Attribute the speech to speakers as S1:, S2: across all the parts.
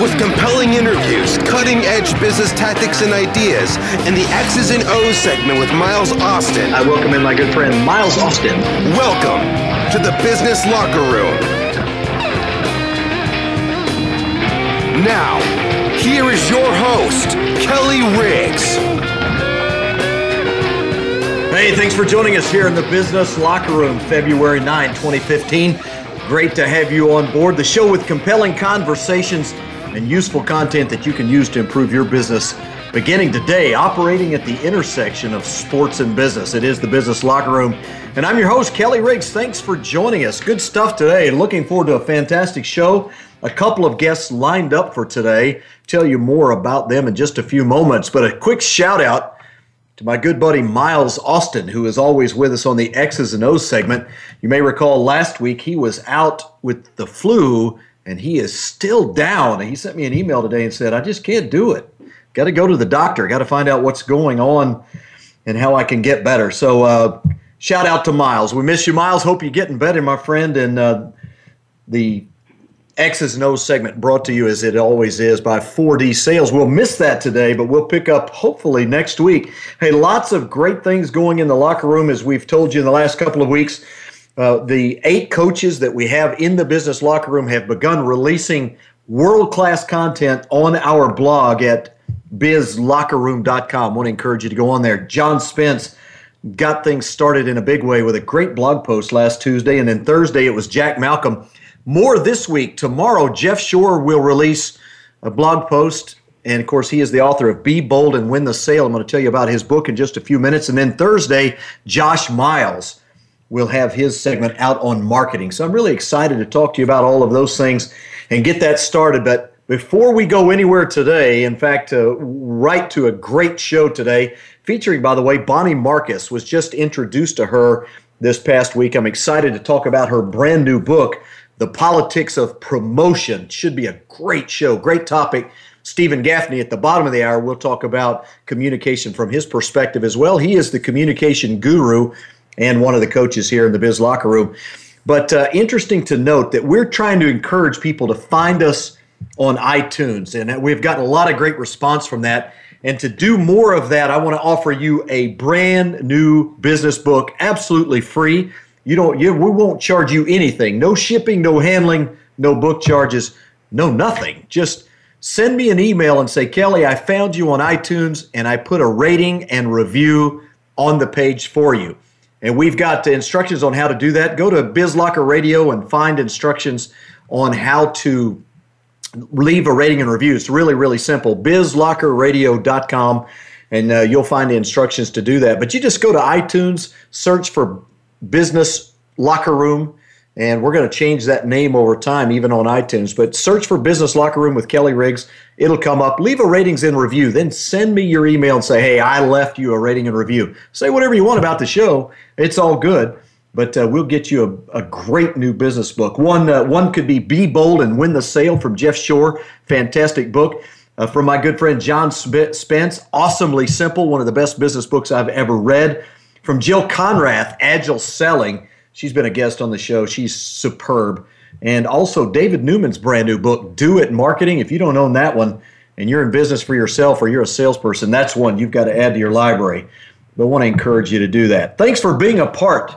S1: With compelling interviews, cutting edge business tactics and ideas, and the X's and O's segment with Miles Austin.
S2: I welcome in my good friend Miles Austin.
S1: Welcome to the Business Locker Room. Now, here is your host, Kelly Riggs.
S2: Hey, thanks for joining us here in the Business Locker Room, February 9, 2015. Great to have you on board. The show with compelling conversations and useful content that you can use to improve your business. Beginning today, operating at the intersection of sports and business. It is the Business Locker Room. And I'm your host, Kelly Riggs. Thanks for joining us. Good stuff today. Looking forward to a fantastic show. A couple of guests lined up for today. Tell you more about them in just a few moments. But a quick shout out to my good buddy Miles Austin, who is always with us on the X's and O's segment. You may recall last week he was out with the flu and he is still down. He sent me an email today and said, I just can't do it. Got to go to the doctor. Got to find out what's going on and how I can get better. So, uh, shout out to Miles. We miss you, Miles. Hope you're getting better, my friend. And uh, the X's and O's segment brought to you as it always is by 4D Sales. We'll miss that today, but we'll pick up hopefully next week. Hey, lots of great things going in the locker room as we've told you in the last couple of weeks. Uh, the eight coaches that we have in the business locker room have begun releasing world class content on our blog at bizlockerroom.com. I want to encourage you to go on there. John Spence got things started in a big way with a great blog post last Tuesday, and then Thursday it was Jack Malcolm. More this week. Tomorrow, Jeff Shore will release a blog post. And of course, he is the author of Be Bold and Win the Sale. I'm going to tell you about his book in just a few minutes. And then Thursday, Josh Miles will have his segment out on marketing. So I'm really excited to talk to you about all of those things and get that started. But before we go anywhere today, in fact, uh, right to a great show today, featuring, by the way, Bonnie Marcus was just introduced to her this past week. I'm excited to talk about her brand new book, The Politics of Promotion. Should be a great show, great topic. Steven Gaffney at the bottom of the hour, we'll talk about communication from his perspective as well. He is the communication guru and one of the coaches here in the Biz Locker Room. But uh, interesting to note that we're trying to encourage people to find us on iTunes, and we've gotten a lot of great response from that. And to do more of that, I want to offer you a brand new business book, absolutely free. You don't, you, we won't charge you anything. No shipping, no handling, no book charges, no nothing. Just send me an email and say, Kelly, I found you on iTunes, and I put a rating and review on the page for you. And we've got instructions on how to do that. Go to BizLocker Radio and find instructions on how to leave a rating and review. It's really, really simple. BizLockerRadio.com, and uh, you'll find the instructions to do that. But you just go to iTunes, search for Business Locker Room, and we're going to change that name over time, even on iTunes. But search for Business Locker Room with Kelly Riggs. It'll come up. Leave a ratings and review. Then send me your email and say, hey, I left you a rating and review. Say whatever you want about the show. It's all good. But uh, we'll get you a, a, great new business book. One, uh, one could be Be Bold and Win the Sale from Jeff Shore. Fantastic book. Uh, from my good friend John Spence. Awesomely Simple, one of the best business books I've ever read. From Jill Konrath, Agile Selling. She's been a guest on the show. She's superb. And also David Newman's brand new book, Do It Marketing. If you don't own that one and you're in business for yourself or you're a salesperson, that's one you've got to add to your library. But I want to encourage you to do that. Thanks for being a part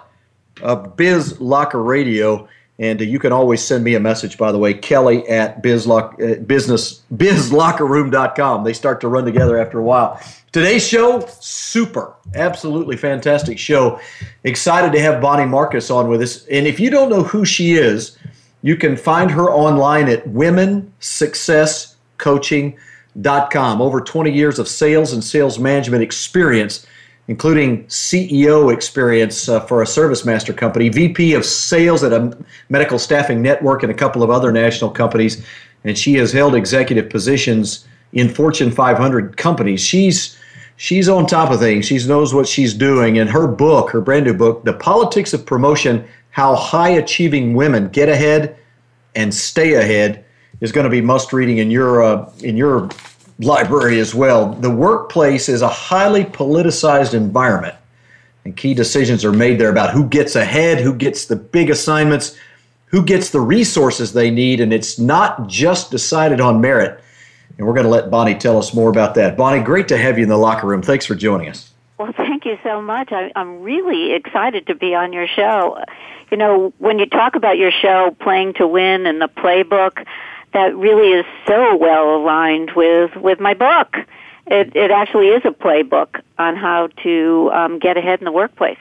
S2: of Biz Locker Radio. And uh, you can always send me a message, by the way, Kelly at bizlock, uh, business, bizlockerroom.com. They start to run together after a while. Today's show, super, absolutely fantastic show. Excited to have Bonnie Marcus on with us. And if you don't know who she is, you can find her online at womensuccesscoaching.com. Over 20 years of sales and sales management experience, including CEO experience uh, for a service master company, VP of sales at a medical staffing network and a couple of other national companies. And she has held executive positions in Fortune 500 companies. She's she's on top of things. She knows what she's doing. And her book, her brand new book, The Politics of Promotion How High Achieving Women Get Ahead and Stay Ahead, is going to be must reading in your, uh, in your library as well. The workplace is a highly politicized environment, and key decisions are made there about who gets ahead, who gets the big assignments, who gets the resources they need, and it's not just decided on merit and we're going to let Bonnie tell us more about that. Bonnie, great to have you in the locker room. Thanks for joining us.
S3: You so much. I, I'm really excited to be on your show. You know, when you talk about your show, Playing to Win and the playbook, that really is so well aligned with, with my book. It, it actually is a playbook on how to um, get ahead in the workplace.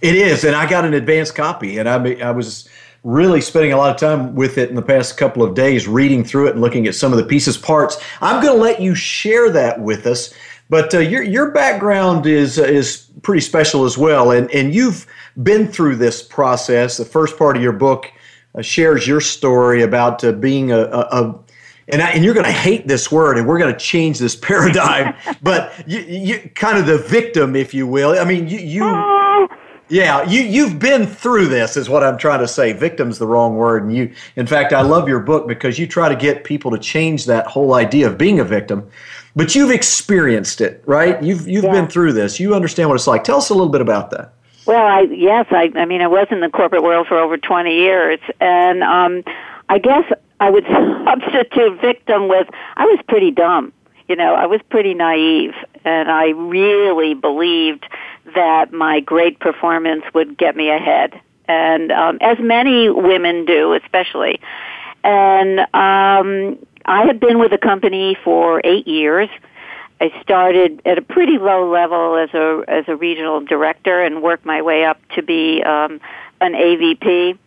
S2: It is, and I got an advanced copy, and I, I was really spending a lot of time with it in the past couple of days, reading through it and looking at some of the pieces, parts. I'm going to let you share that with us. But uh, your your background is uh, is pretty special as well, and and you've been through this process. The first part of your book uh, shares your story about uh, being a, a, a and, I, and you're going to hate this word, and we're going to change this paradigm. but you, you kind of the victim, if you will. I mean, you you. Yeah, you you've been through this is what I'm trying to say. Victim's the wrong word and you in fact I love your book because you try to get people to change that whole idea of being a victim. But you've experienced it, right? You've you've yeah. been through this. You understand what it's like. Tell us a little bit about that.
S3: Well, I yes, I I mean I was in the corporate world for over 20 years and um I guess I would substitute victim with I was pretty dumb. You know, I was pretty naive and I really believed that my great performance would get me ahead. And um, as many women do, especially. And um, I had been with the company for eight years. I started at a pretty low level as a as a regional director and worked my way up to be um, an AVP.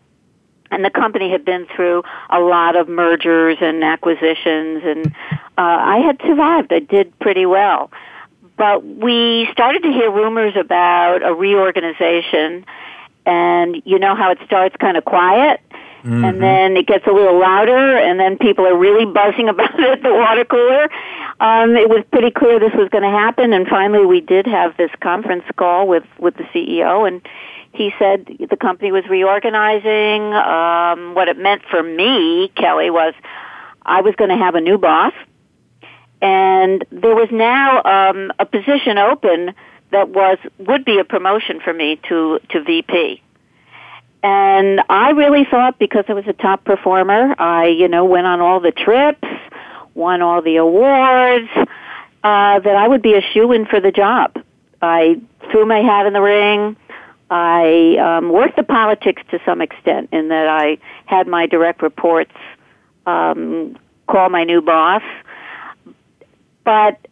S3: And the company had been through a lot of mergers and acquisitions, and uh, I had survived. I did pretty well but we started to hear rumors about a reorganization and you know how it starts kind of quiet mm-hmm. and then it gets a little louder and then people are really buzzing about it at the water cooler um, it was pretty clear this was going to happen and finally we did have this conference call with with the ceo and he said the company was reorganizing um, what it meant for me kelly was i was going to have a new boss and there was now um, a position open that was would be a promotion for me to to VP. And I really thought because I was a top performer, I you know went on all the trips, won all the awards, uh, that I would be a shoe in for the job. I threw my hat in the ring. I um, worked the politics to some extent in that I had my direct reports um, call my new boss but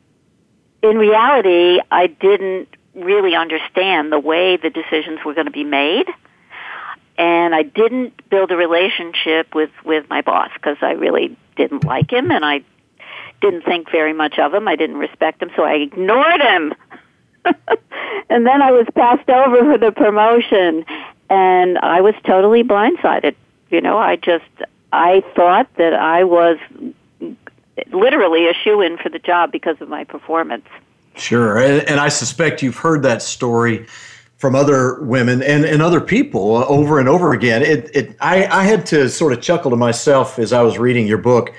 S3: in reality, I didn't really understand the way the decisions were going to be made. And I didn't build a relationship with, with my boss because I really didn't like him and I didn't think very much of him. I didn't respect him, so I ignored him. and then I was passed over for the promotion and I was totally blindsided. You know, I just, I thought that I was literally a shoe in for the job because of my performance.
S2: Sure. And, and, I suspect you've heard that story from other women and, and other people over and over again. It, it, I, I had to sort of chuckle to myself as I was reading your book.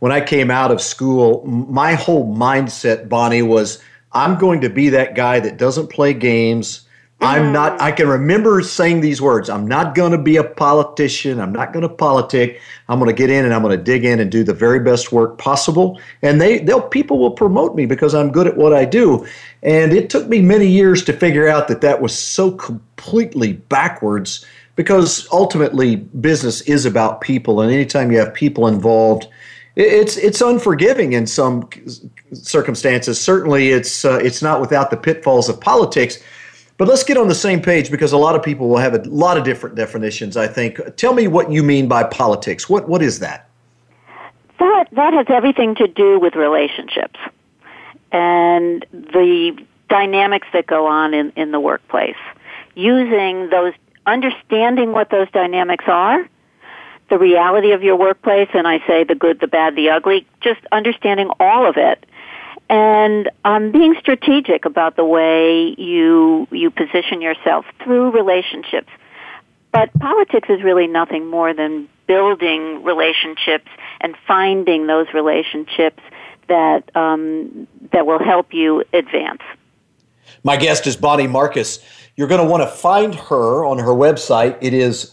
S2: When I came out of school, my whole mindset, Bonnie, was I'm going to be that guy that doesn't play games I'm not, I can remember saying these words. I'm not going to be a politician. I'm not going to politic. I'm going to get in and I'm going to dig in and do the very best work possible. And they, they'll, people will promote me because I'm good at what I do. And it took me many years to figure out that that was so completely backwards because ultimately business is about people, and anytime you have people involved, it's it's unforgiving in some circumstances. Certainly, it's uh, it's not without the pitfalls of politics. But let's get on the same page because a lot of people will have a lot of different definitions. I think. Tell me what you mean by politics. What what is that?
S3: That that has everything to do with relationships and the dynamics that go on in, in the workplace. Using those, understanding what those dynamics are, the reality of your workplace, and I say the good, the bad, the ugly, just understanding all of it, and um, being strategic about the way you you position yourself through relationships. But politics is really nothing more than building relationships and finding those relationships that um, that will help you advance.
S2: My guest is Bonnie Marcus. You're going to want to find her on her website. It is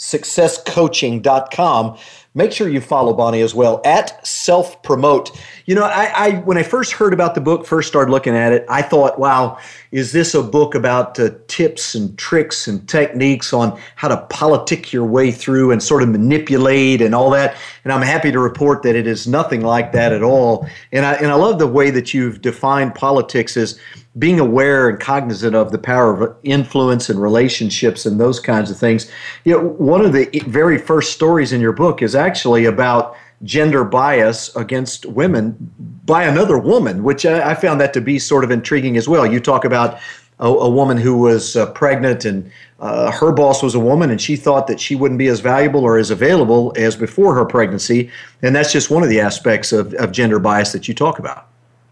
S2: womensuccesscoaching.com. Make sure you follow Bonnie as well at Self Promote. You know, I, I, when I first heard about the book, first started looking at it, I thought, wow, is this a book about uh, tips and tricks and techniques on how to politic your way through and sort of manipulate and all that? And I'm happy to report that it is nothing like that at all. And I and I love the way that you've defined politics as being aware and cognizant of the power of influence and relationships and those kinds of things. You know, one of the very first stories in your book is actually about gender bias against women by another woman, which I, I found that to be sort of intriguing as well. You talk about a, a woman who was uh, pregnant and uh, her boss was a woman and she thought that she wouldn't be as valuable or as available as before her pregnancy. And that's just one of the aspects of, of gender bias that you talk about.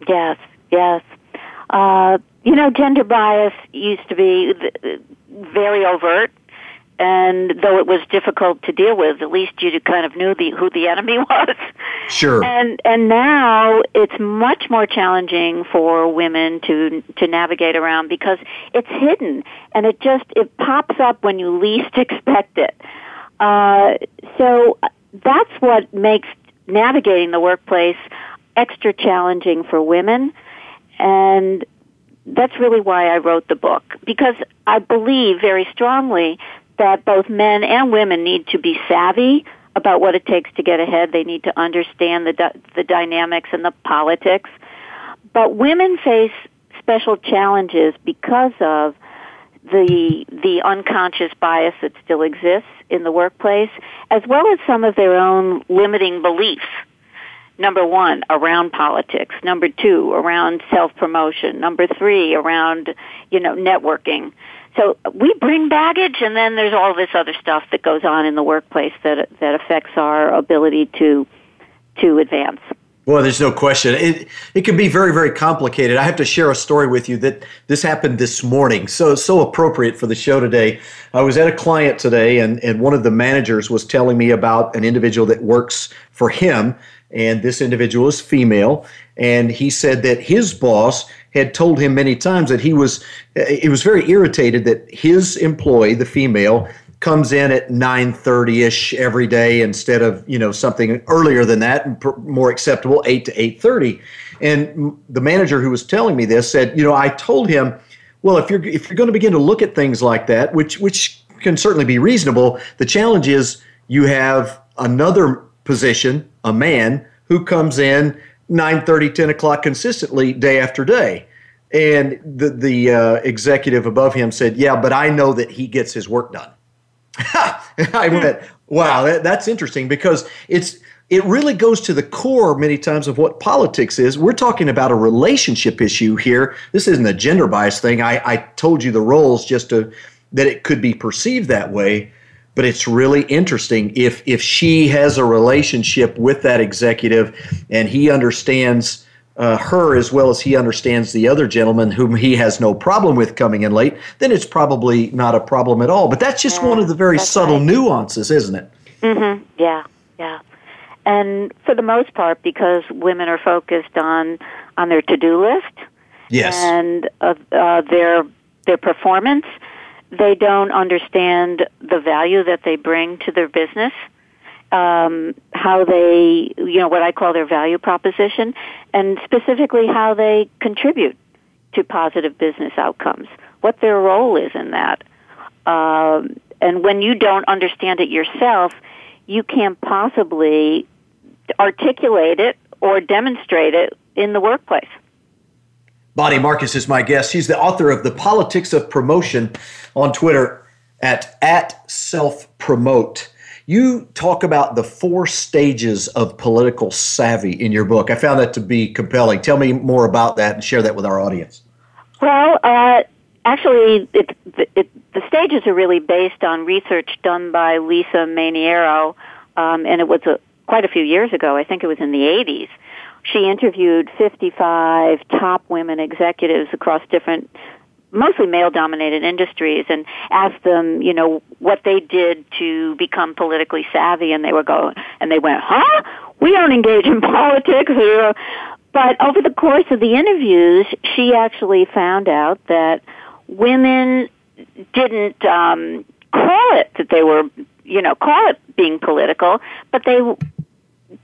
S3: Yes, yes. Uh, you know, gender bias used to be very overt, and though it was difficult to deal with, at least you kind of knew the, who the enemy was.
S2: Sure.
S3: And and now it's much more challenging for women to to navigate around because it's hidden and it just it pops up when you least expect it. Uh, so that's what makes navigating the workplace extra challenging for women and that's really why I wrote the book because I believe very strongly that both men and women need to be savvy about what it takes to get ahead. They need to understand the the dynamics and the politics. But women face special challenges because of the the unconscious bias that still exists in the workplace, as well as some of their own limiting beliefs number one, around politics. Number two, around self-promotion. Number three, around, you know, networking. So we bring baggage and then there's all this other stuff that goes on in the workplace that, that affects our ability to, to advance.
S2: Well, there's no question. It it can be very very complicated. I have to share a story with you that this happened this morning. So so appropriate for the show today. I was at a client today, and and one of the managers was telling me about an individual that works for him and this individual is female and he said that his boss had told him many times that he was uh, he was very irritated that his employee the female comes in at 9:30ish every day instead of you know something earlier than that and more acceptable 8 to 8:30 and the manager who was telling me this said you know I told him well if you're if you're going to begin to look at things like that which which can certainly be reasonable the challenge is you have another position, a man, who comes in 9.30, 10 o'clock consistently day after day. And the, the uh, executive above him said, yeah, but I know that he gets his work done. I went, wow, that, that's interesting because it's it really goes to the core many times of what politics is. We're talking about a relationship issue here. This isn't a gender bias thing. I, I told you the roles just to that it could be perceived that way but it's really interesting if if she has a relationship with that executive and he understands uh, her as well as he understands the other gentleman whom he has no problem with coming in late, then it's probably not a problem at all. But that's just yeah, one of the very subtle right. nuances, isn't it?
S3: Mm-hmm. Yeah, yeah. And for the most part, because women are focused on on their to do list,
S2: yes,
S3: and uh, uh, their their performance, they don't understand the value that they bring to their business, um, how they, you know, what I call their value proposition, and specifically how they contribute to positive business outcomes, what their role is in that. Um, and when you don't understand it yourself, you can't possibly articulate it or demonstrate it in the workplace.
S2: Bonnie Marcus is my guest. She's the author of The Politics of Promotion on Twitter at, at self promote. You talk about the four stages of political savvy in your book. I found that to be compelling. Tell me more about that and share that with our audience.
S3: Well, uh, actually, it, it, the stages are really based on research done by Lisa Mainiero, um, and it was a, quite a few years ago. I think it was in the 80s. She interviewed 55 top women executives across different mostly male dominated industries and asked them, you know, what they did to become politically savvy and they were going and they went, "Huh? We don't engage in politics." But over the course of the interviews, she actually found out that women didn't um call it that they were, you know, call it being political, but they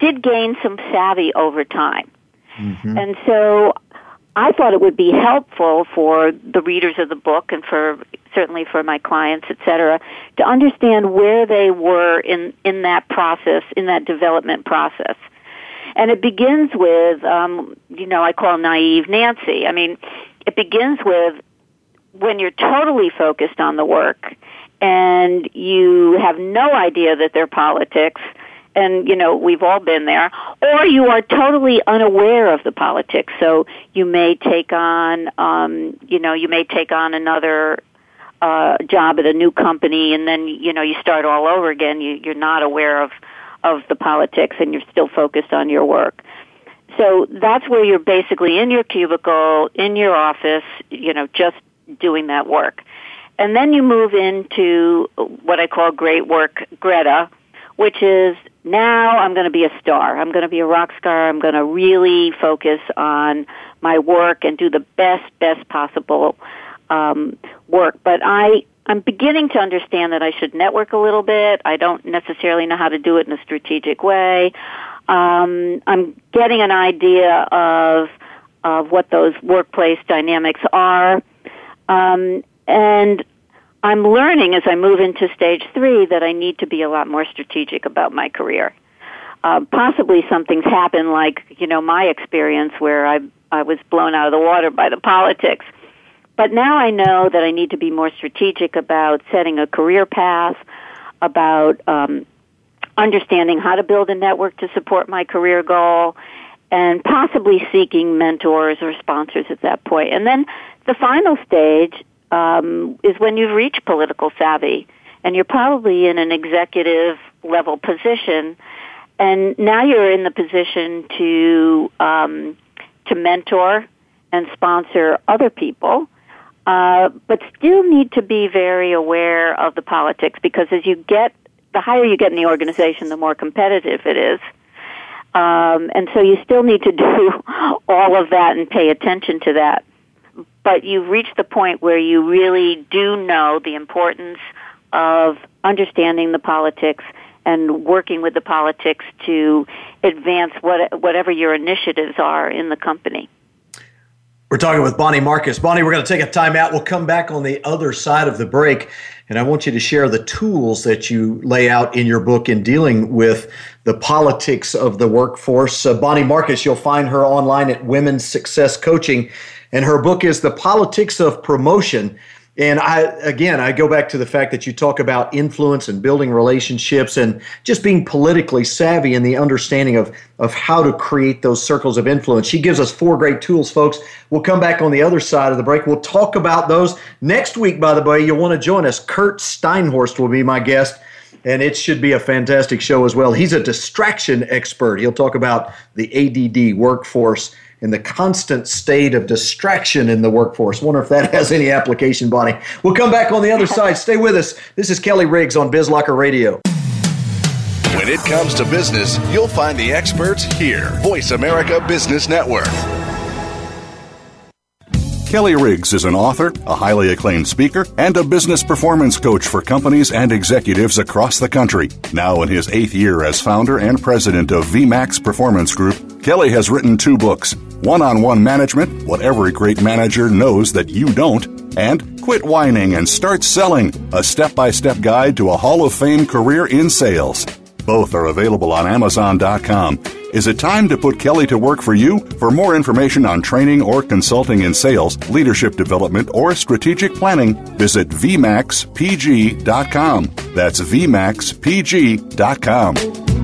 S3: did gain some savvy over time. Mm-hmm. And so I thought it would be helpful for the readers of the book and for certainly for my clients, et cetera, to understand where they were in, in that process, in that development process. And it begins with, um, you know, I call naive Nancy. I mean, it begins with when you're totally focused on the work and you have no idea that they're politics and you know we've all been there. Or you are totally unaware of the politics so you may take on um you know you may take on another uh job at a new company and then you know you start all over again. You you're not aware of of the politics and you're still focused on your work. So that's where you're basically in your cubicle in your office you know just doing that work. And then you move into what I call great work Greta which is now I'm going to be a star. I'm going to be a rock star. I'm going to really focus on my work and do the best, best possible um, work. But I, I'm beginning to understand that I should network a little bit. I don't necessarily know how to do it in a strategic way. Um, I'm getting an idea of of what those workplace dynamics are, um, and I'm learning as I move into stage three that I need to be a lot more strategic about my career. Uh, possibly something's happened like, you know, my experience where I, I was blown out of the water by the politics. But now I know that I need to be more strategic about setting a career path, about um, understanding how to build a network to support my career goal, and possibly seeking mentors or sponsors at that point. And then the final stage um, is when you've reached political savvy and you're probably in an executive level position and now you're in the position to um, to mentor and sponsor other people uh, but still need to be very aware of the politics because as you get the higher you get in the organization the more competitive it is. Um, and so you still need to do all of that and pay attention to that but you've reached the point where you really do know the importance of understanding the politics and working with the politics to advance what, whatever your initiatives are in the company.
S2: We're talking with Bonnie Marcus. Bonnie, we're going to take a time out. We'll come back on the other side of the break. And I want you to share the tools that you lay out in your book in dealing with the politics of the workforce. Uh, Bonnie Marcus, you'll find her online at Women's Success Coaching. And her book is The Politics of Promotion. And I, again, I go back to the fact that you talk about influence and building relationships and just being politically savvy in the understanding of, of how to create those circles of influence. She gives us four great tools, folks. We'll come back on the other side of the break. We'll talk about those next week, by the way. You'll want to join us. Curt Steinhorst will be my guest and it should be a fantastic show as well. He's a distraction expert. He'll talk about the ADD workforce and the constant state of distraction in the workforce. Wonder if that has any application, Bonnie. We'll come back on the other side. Stay with us. This is Kelly Riggs on BizLocker Radio.
S4: When it comes to business, you'll find the experts here. Voice America Business Network. Kelly Riggs is an author, a highly acclaimed speaker, and a business performance coach for companies and executives across the country. Now in his eighth year as founder and president of VMAX Performance Group, Kelly has written two books One on One Management What Every Great Manager Knows That You Don't, and Quit whining and start selling. A step by step guide to a Hall of Fame career in sales. Both are available on Amazon.com. Is it time to put Kelly to work for you? For more information on training or consulting in sales, leadership development, or strategic planning, visit VMAXPG.com. That's VMAXPG.com.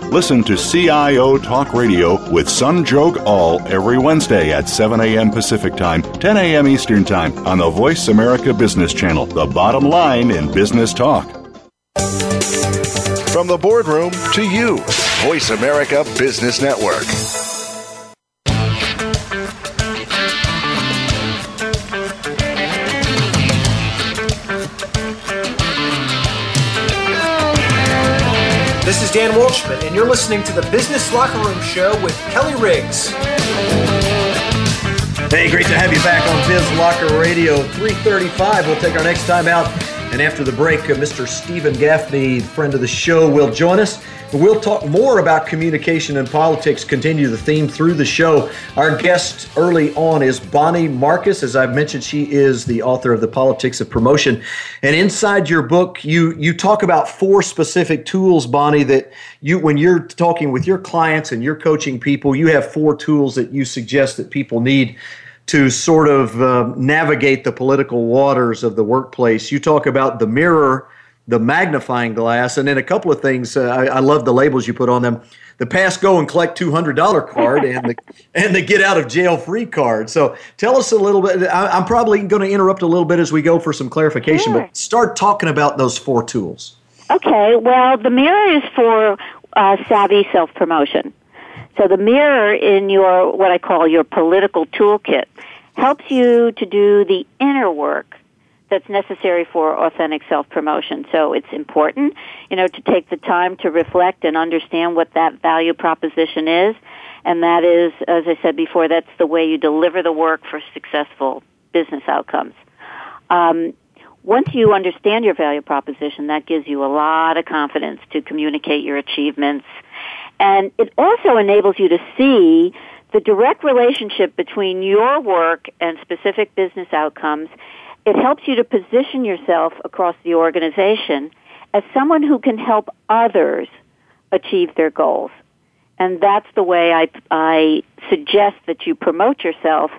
S4: listen to CIO Talk Radio with Sanjog Aul every Wednesday at 7 a.m. Pacific Time, 10 a.m. Eastern Time on the Voice America Business Channel, the bottom line in business talk.
S5: From the boardroom to you, Voice America Business Network.
S6: This is Dan Walshman, and you're listening to the Business Locker Room Show with Kelly Riggs.
S2: Hey, great to have you back on Biz Locker Radio 335. We'll take our next time out. And after the break, uh, Mr. Steven Gaffney, friend of the show, will join us. We'll talk more about communication and politics, continue the theme through the show. Our guest early on is Bonnie Marcus. As I've mentioned, she is the author of The Politics of Promotion. And inside your book, you you talk about four specific tools, Bonnie, that you when you're talking with your clients and you're coaching people, you have four tools that you suggest that people need to sort of uh, navigate the political waters of the workplace. You talk about the mirror the magnifying glass, and then a couple of things. Uh, I, I, love the labels you put on them: the pass, go, and collect two hundred dollar card, and the and the get out of jail free card. So tell us a little bit. I, am probably going to interrupt a little bit as we go for some clarification, sure. but start talking about those four tools.
S3: Okay. Well, the mirror is for uh, savvy self promotion. So the mirror in your what I call your political toolkit helps you to do the inner work that's necessary for authentic self-promotion. So it's important, you know, to take the time to reflect and understand what that value proposition is. And that is, as I said before, that's the way you deliver the work for successful business outcomes. Um, once you understand your value proposition, that gives you a lot of confidence to communicate your achievements. And it also enables you to see the direct relationship between your work and specific business outcomes it helps you to position yourself across the organization as someone who can help others achieve their goals. And that's the way I, I suggest that you promote yourself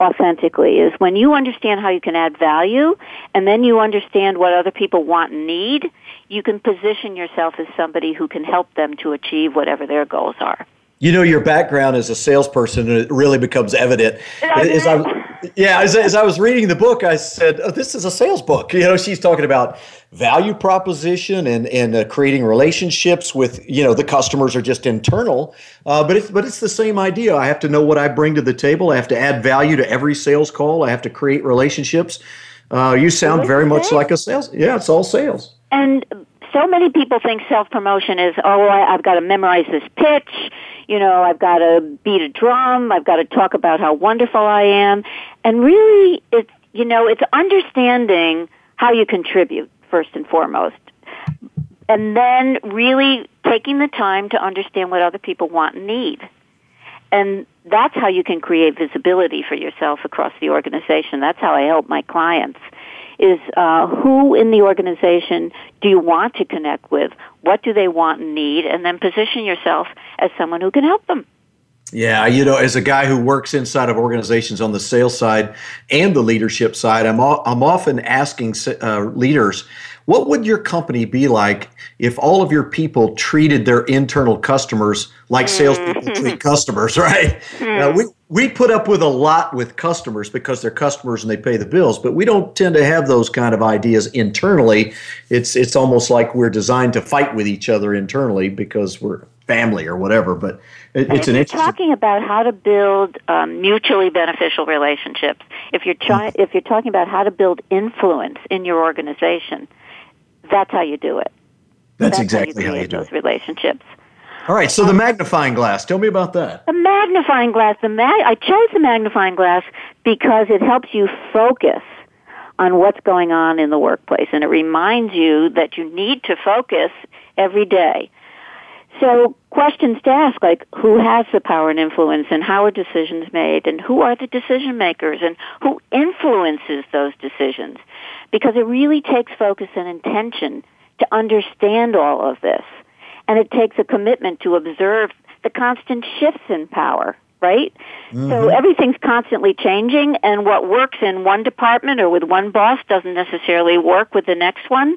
S3: authentically is when you understand how you can add value and then you understand what other people want and need, you can position yourself as somebody who can help them to achieve whatever their goals are
S2: you know your background as a salesperson, it really becomes evident. As I, yeah as, as, i was reading the book i said oh, this is a sales book. You know she's talking about value proposition and and uh, creating relationships with you know the customers are just internal uh, but it's but it's the same idea. I have to know what i bring to the table. I have to add value to every sales call. I have to create relationships. Uh, you sound very much like a sales yeah it's all sales.
S3: And so many people think self promotion is oh i've got to memorize this pitch you know, I've got to beat a drum, I've got to talk about how wonderful I am. And really, it's, you know, it's understanding how you contribute first and foremost. And then really taking the time to understand what other people want and need. And that's how you can create visibility for yourself across the organization. That's how I help my clients is uh, who in the organization do you want to connect with? What do they want and need? And then position yourself as someone who can help them.
S2: Yeah, you know, as a guy who works inside of organizations on the sales side and the leadership side, I'm I'm often asking uh, leaders, what would your company be like if all of your people treated their internal customers like salespeople mm-hmm. treat customers? Right? Mm. Uh, we we put up with a lot with customers because they're customers and they pay the bills, but we don't tend to have those kind of ideas internally. It's it's almost like we're designed to fight with each other internally because we're family or whatever. But it, it's an interesting.
S3: Talking about how to build um, mutually beneficial relationships. If you're trying, if you're talking about how to build influence in your organization, that's how you do it.
S2: That's,
S3: That's
S2: exactly
S3: how
S2: how
S3: you,
S2: you do
S3: those
S2: it.
S3: relationships.
S2: All right, so the magnifying glass. Tell me about that.
S3: The magnifying glass. The mag- I chose the magnifying glass because it helps you focus on what's going on in the workplace, and it reminds you that you need to focus every day. So questions to ask like who has the power and influence and how are decisions made and who are the decision makers and who influences those decisions? Because it really takes focus and intention to understand all of this. And it takes a commitment to observe the constant shifts in power, right? Mm-hmm. So everything's constantly changing and what works in one department or with one boss doesn't necessarily work with the next one.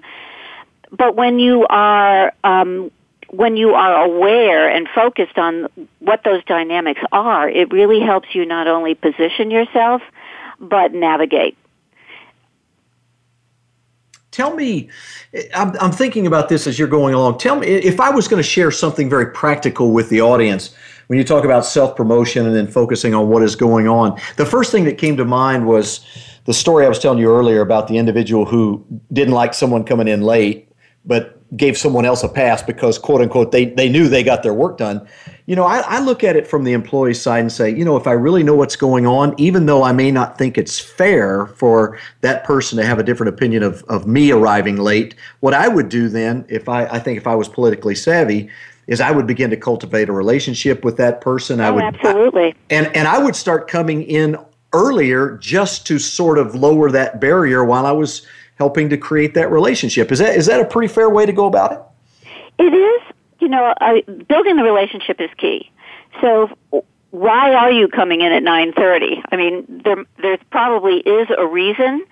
S3: But when you are um, when you are aware and focused on what those dynamics are, it really helps you not only position yourself, but navigate.
S2: Tell me, I'm, I'm thinking about this as you're going along. Tell me, if I was going to share something very practical with the audience, when you talk about self promotion and then focusing on what is going on, the first thing that came to mind was the story I was telling you earlier about the individual who didn't like someone coming in late, but gave someone else a pass because quote unquote they, they knew they got their work done. You know I, I, look at it from the employee side and say you know if i really know what's going on even though i may not think it's fair for that person to have a different opinion of, of me arriving late what i would do then if i i think if i was politically savvy is i would begin to cultivate a relationship with that person.
S3: Oh,
S2: i would
S3: absolutely.
S2: and and i would start coming in earlier just to sort of lower that barrier while i was helping to create that relationship. Is that is that a pretty fair way to go about it?
S3: It is. You know, I, building the relationship is key. So why are you coming in at 9:30? I mean, there there probably is a reason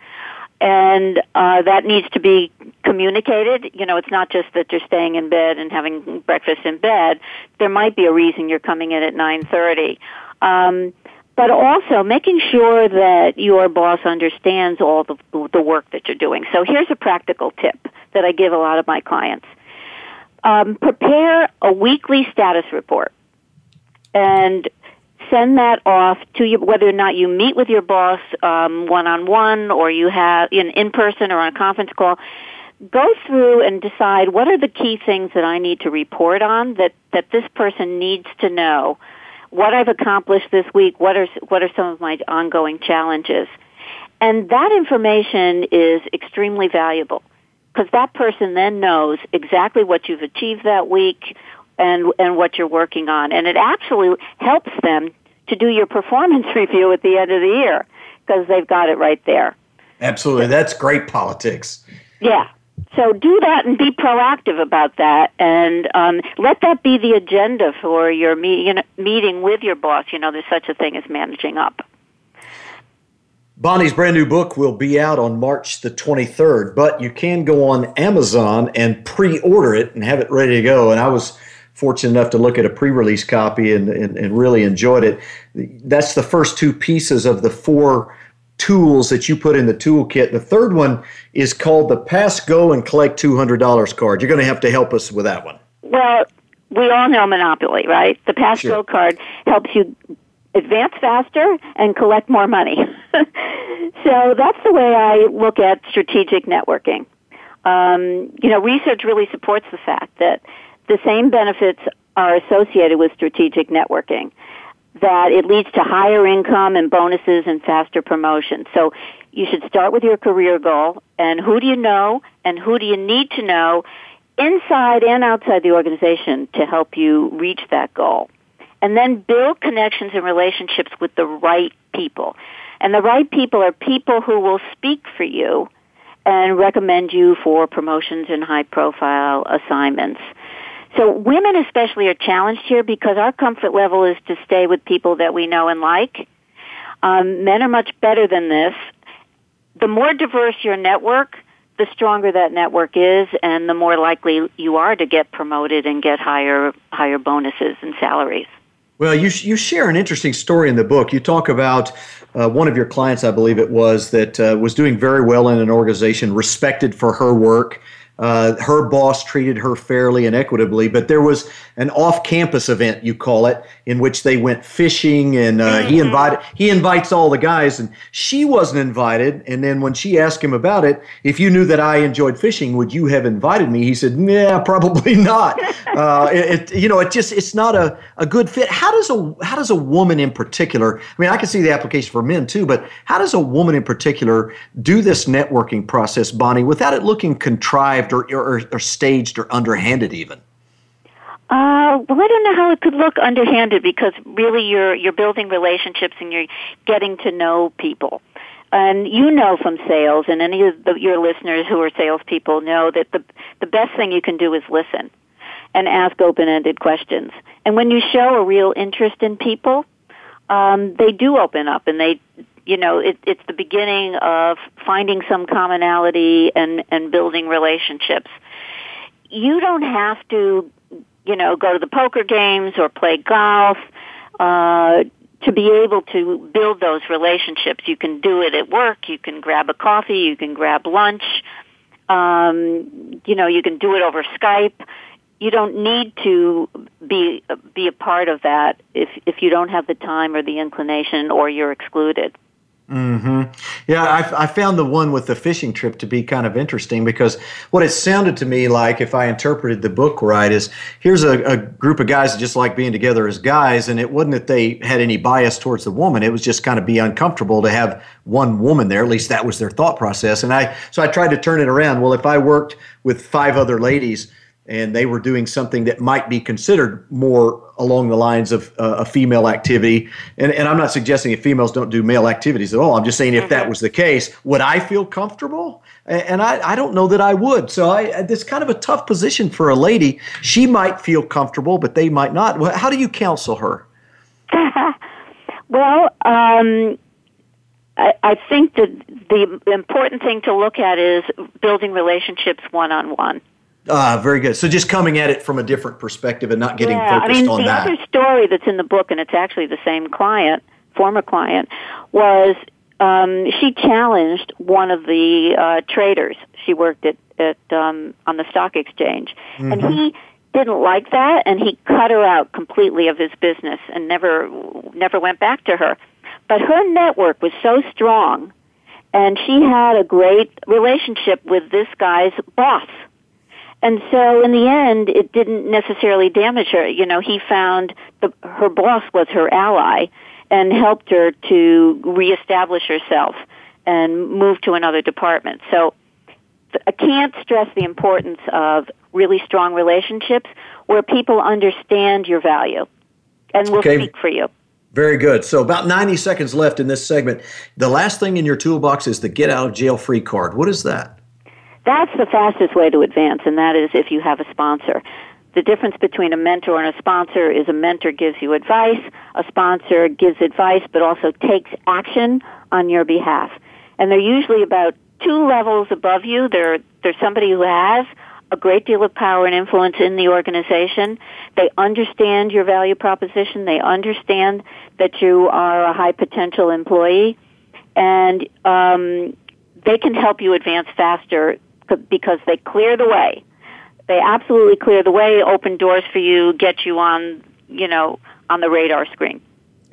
S3: and uh, that needs to be communicated. You know, it's not just that you're staying in bed and having breakfast in bed. There might be a reason you're coming in at 9:30. Um, but also making sure that your boss understands all the, the work that you're doing. So here's a practical tip that I give a lot of my clients. Um, prepare a weekly status report and send that off to you, whether or not you meet with your boss one on one or you have in in person or on a conference call. Go through and decide what are the key things that I need to report on that that this person needs to know what I've accomplished this week, what are, what are some of my ongoing challenges. And that information is extremely valuable because that person then knows exactly what you've achieved that week and, and what you're working on. And it actually helps them to do your performance review at the end of the year because they've got it right there.
S2: Absolutely. That's great politics.
S3: Yeah. So do that and be proactive about that, and um, let that be the agenda for your meeting meeting with your boss. You know, there's such a thing as managing up.
S2: Bonnie's brand new book will be out on March the 23rd, but you can go on Amazon and pre-order it and have it ready to go. And I was fortunate enough to look at a pre-release copy and, and, and really enjoyed it. That's the first two pieces of the four tools that you put in the toolkit. The third one is called the Pass Go and Collect $200 card. You're going to have to help us with that one.
S3: Well, we all know Monopoly, right? The Pass Go sure. card helps you advance faster and collect more money. so that's the way I look at strategic networking. Um, you know, research really supports the fact that the same benefits are associated with strategic networking that it leads to higher income and bonuses and faster promotion. So you should start with your career goal and who do you know and who do you need to know inside and outside the organization to help you reach that goal. And then build connections and relationships with the right people. And the right people are people who will speak for you and recommend you for promotions and high profile assignments. So women especially are challenged here because our comfort level is to stay with people that we know and like. Um, men are much better than this. The more diverse your network, the stronger that network is, and the more likely you are to get promoted and get higher higher bonuses and salaries.
S2: Well, you you share an interesting story in the book. You talk about uh, one of your clients, I believe it was, that uh, was doing very well in an organization, respected for her work, uh, her boss treated her fairly and equitably, but there was an off-campus event, you call it, in which they went fishing, and uh, he invited he invites all the guys, and she wasn't invited. And then when she asked him about it, if you knew that I enjoyed fishing, would you have invited me? He said, "Nah, probably not." uh, it, it, you know, it just it's not a, a good fit. How does a how does a woman in particular? I mean, I can see the application for men too, but how does a woman in particular do this networking process, Bonnie, without it looking contrived or, or, or staged or underhanded even?
S3: Uh, well, I don't know how it could look underhanded because really you're you're building relationships and you're getting to know people. And you know from sales, and any of the, your listeners who are salespeople know that the the best thing you can do is listen and ask open-ended questions. And when you show a real interest in people, um, they do open up, and they, you know, it, it's the beginning of finding some commonality and and building relationships. You don't have to you know, go to the poker games or play golf, uh, to be able to build those relationships. You can do it at work, you can grab a coffee, you can grab lunch, um, you know, you can do it over Skype. You don't need to be be a part of that if if you don't have the time or the inclination or you're excluded.
S2: Hmm. Yeah, I, I, found the one with the fishing trip to be kind of interesting because what it sounded to me like, if I interpreted the book right, is here's a, a, group of guys that just like being together as guys, and it wasn't that they had any bias towards the woman. It was just kind of be uncomfortable to have one woman there. At least that was their thought process. And I so I tried to turn it around. Well, if I worked with five other ladies and they were doing something that might be considered more along the lines of uh, a female activity. And, and I'm not suggesting that females don't do male activities at all. I'm just saying if that mm-hmm. was the case, would I feel comfortable? And I, I don't know that I would. So I, it's kind of a tough position for a lady. She might feel comfortable, but they might not. How do you counsel her?
S3: well, um, I, I think that the important thing to look at is building relationships one on one.
S2: Ah, very good. So just coming at it from a different perspective and not getting
S3: yeah,
S2: focused
S3: I mean,
S2: on
S3: the
S2: that.
S3: The other story that's in the book, and it's actually the same client, former client, was um, she challenged one of the uh, traders. She worked at, at um, on the stock exchange, mm-hmm. and he didn't like that, and he cut her out completely of his business and never never went back to her. But her network was so strong, and she had a great relationship with this guy's boss and so in the end, it didn't necessarily damage her. You know, he found the, her boss was her ally and helped her to reestablish herself and move to another department. So I can't stress the importance of really strong relationships where people understand your value and will okay. speak for you.
S2: Very good. So about 90 seconds left in this segment. The last thing in your toolbox is the get out of jail free card. What is that?
S3: That's the fastest way to advance, and that is if you have a sponsor. The difference between a mentor and a sponsor is a mentor gives you advice, a sponsor gives advice but also takes action on your behalf. And they're usually about two levels above you. They're, they're somebody who has a great deal of power and influence in the organization. They understand your value proposition. They understand that you are a high potential employee. And um, they can help you advance faster because they clear the way. They absolutely clear the way, open doors for you, get you on, you know, on the radar screen.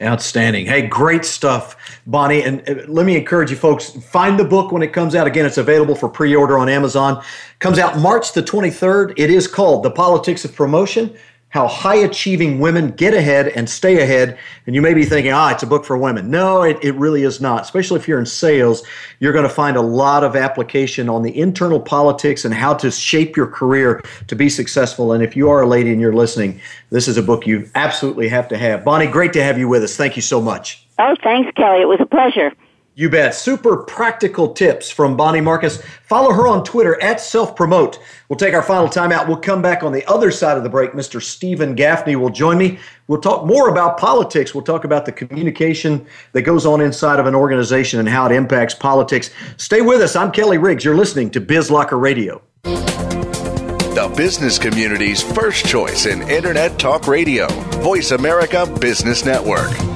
S2: Outstanding. Hey, great stuff, Bonnie. And uh, let me encourage you folks, find the book when it comes out. Again, it's available for pre-order on Amazon. Comes out March the 23rd. It is called The Politics of Promotion how high achieving women get ahead and stay ahead. And you may be thinking, ah, it's a book for women. No, it, it really is not. Especially if you're in sales, you're going to find a lot of application on the internal politics and how to shape your career to be successful. And if you are a lady and you're listening, this is a book you absolutely have to have. Bonnie, great to have you with us. Thank you so much.
S3: Oh, thanks, Kelly. It was a pleasure.
S2: You bet. Super practical tips from Bonnie Marcus. Follow her on Twitter at Self Promote. We'll take our final time out. We'll come back on the other side of the break. Mr. Steven Gaffney will join me. We'll talk more about politics. We'll talk about the communication that goes on inside of an organization and how it impacts politics. Stay with us. I'm Kelly Riggs. You're listening to Biz Locker Radio.
S5: The business community's first choice in Internet Talk Radio. Voice America Business Network.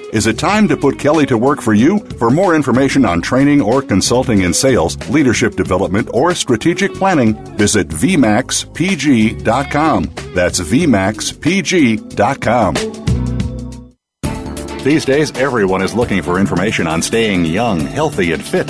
S4: Is it time to put Kelly to work for you? For more information on training or consulting in sales, leadership development, or strategic planning, visit VMAXPG.com. That's VMAXPG.com. These days, everyone is looking for information on staying young, healthy, and fit.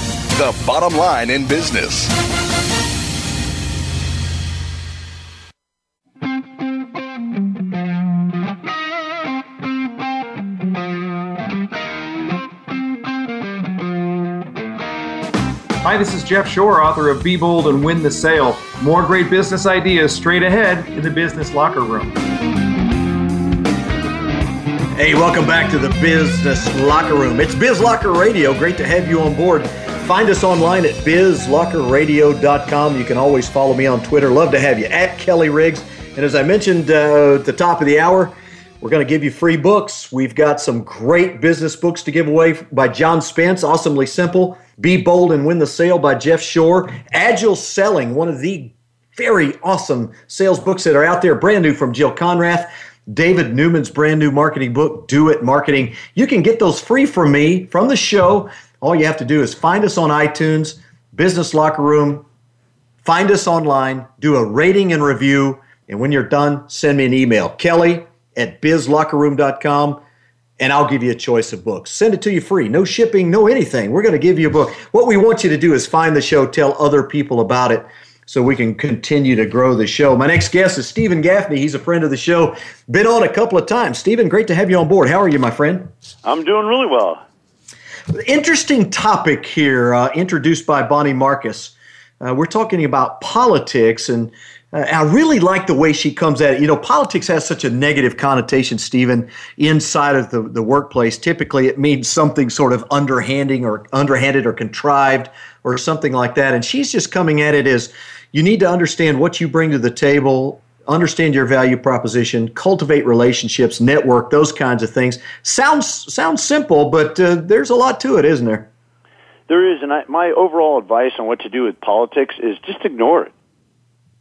S5: the bottom line in business.
S7: Hi, this is Jeff Shore, author of Be Bold and Win the Sale. More great business ideas straight ahead in the business locker room.
S2: Hey, welcome back to the Business Locker Room. It's Biz Locker Radio. Great to have you on board. Find us online at bizlockerradio.com. You can always follow me on Twitter. Love to have you at Kelly Riggs. And as I mentioned uh, at the top of the hour, we're going to give you free books. We've got some great business books to give away by John Spence, Awesomely Simple, Be Bold and Win the Sale by Jeff Shore, Agile Selling, one of the very awesome sales books that are out there, brand new from Jill Konrath. David Newman's brand new marketing book, Do It Marketing. You can get those free from me from the show. All you have to do is find us on iTunes, Business Locker Room, find us online, do a rating and review, and when you're done, send me an email, kelly at bizlockerroom.com, and I'll give you a choice of books. Send it to you free, no shipping, no anything. We're going to give you a book. What we want you to do is find the show, tell other people about it so we can continue to grow the show. My next guest is Steven Gaffney. He's a friend of the show, been on a couple of times. Steven, great to have you on board. How are you, my friend?
S8: I'm doing really well.
S2: Interesting topic here, uh, introduced by Bonnie Marcus. Uh, we're talking about politics, and uh, I really like the way she comes at it. You know, politics has such a negative connotation, Steven, inside of the, the workplace. Typically, it means something sort of underhanding or underhanded or contrived or something like that. And she's just coming at it as you need to understand what you bring to the table, understand your value proposition, cultivate relationships, network, those kinds of things. Sounds sounds simple, but uh, there's a lot to it, isn't there?
S8: There is, and I, my overall advice on what to do with politics is just ignore it.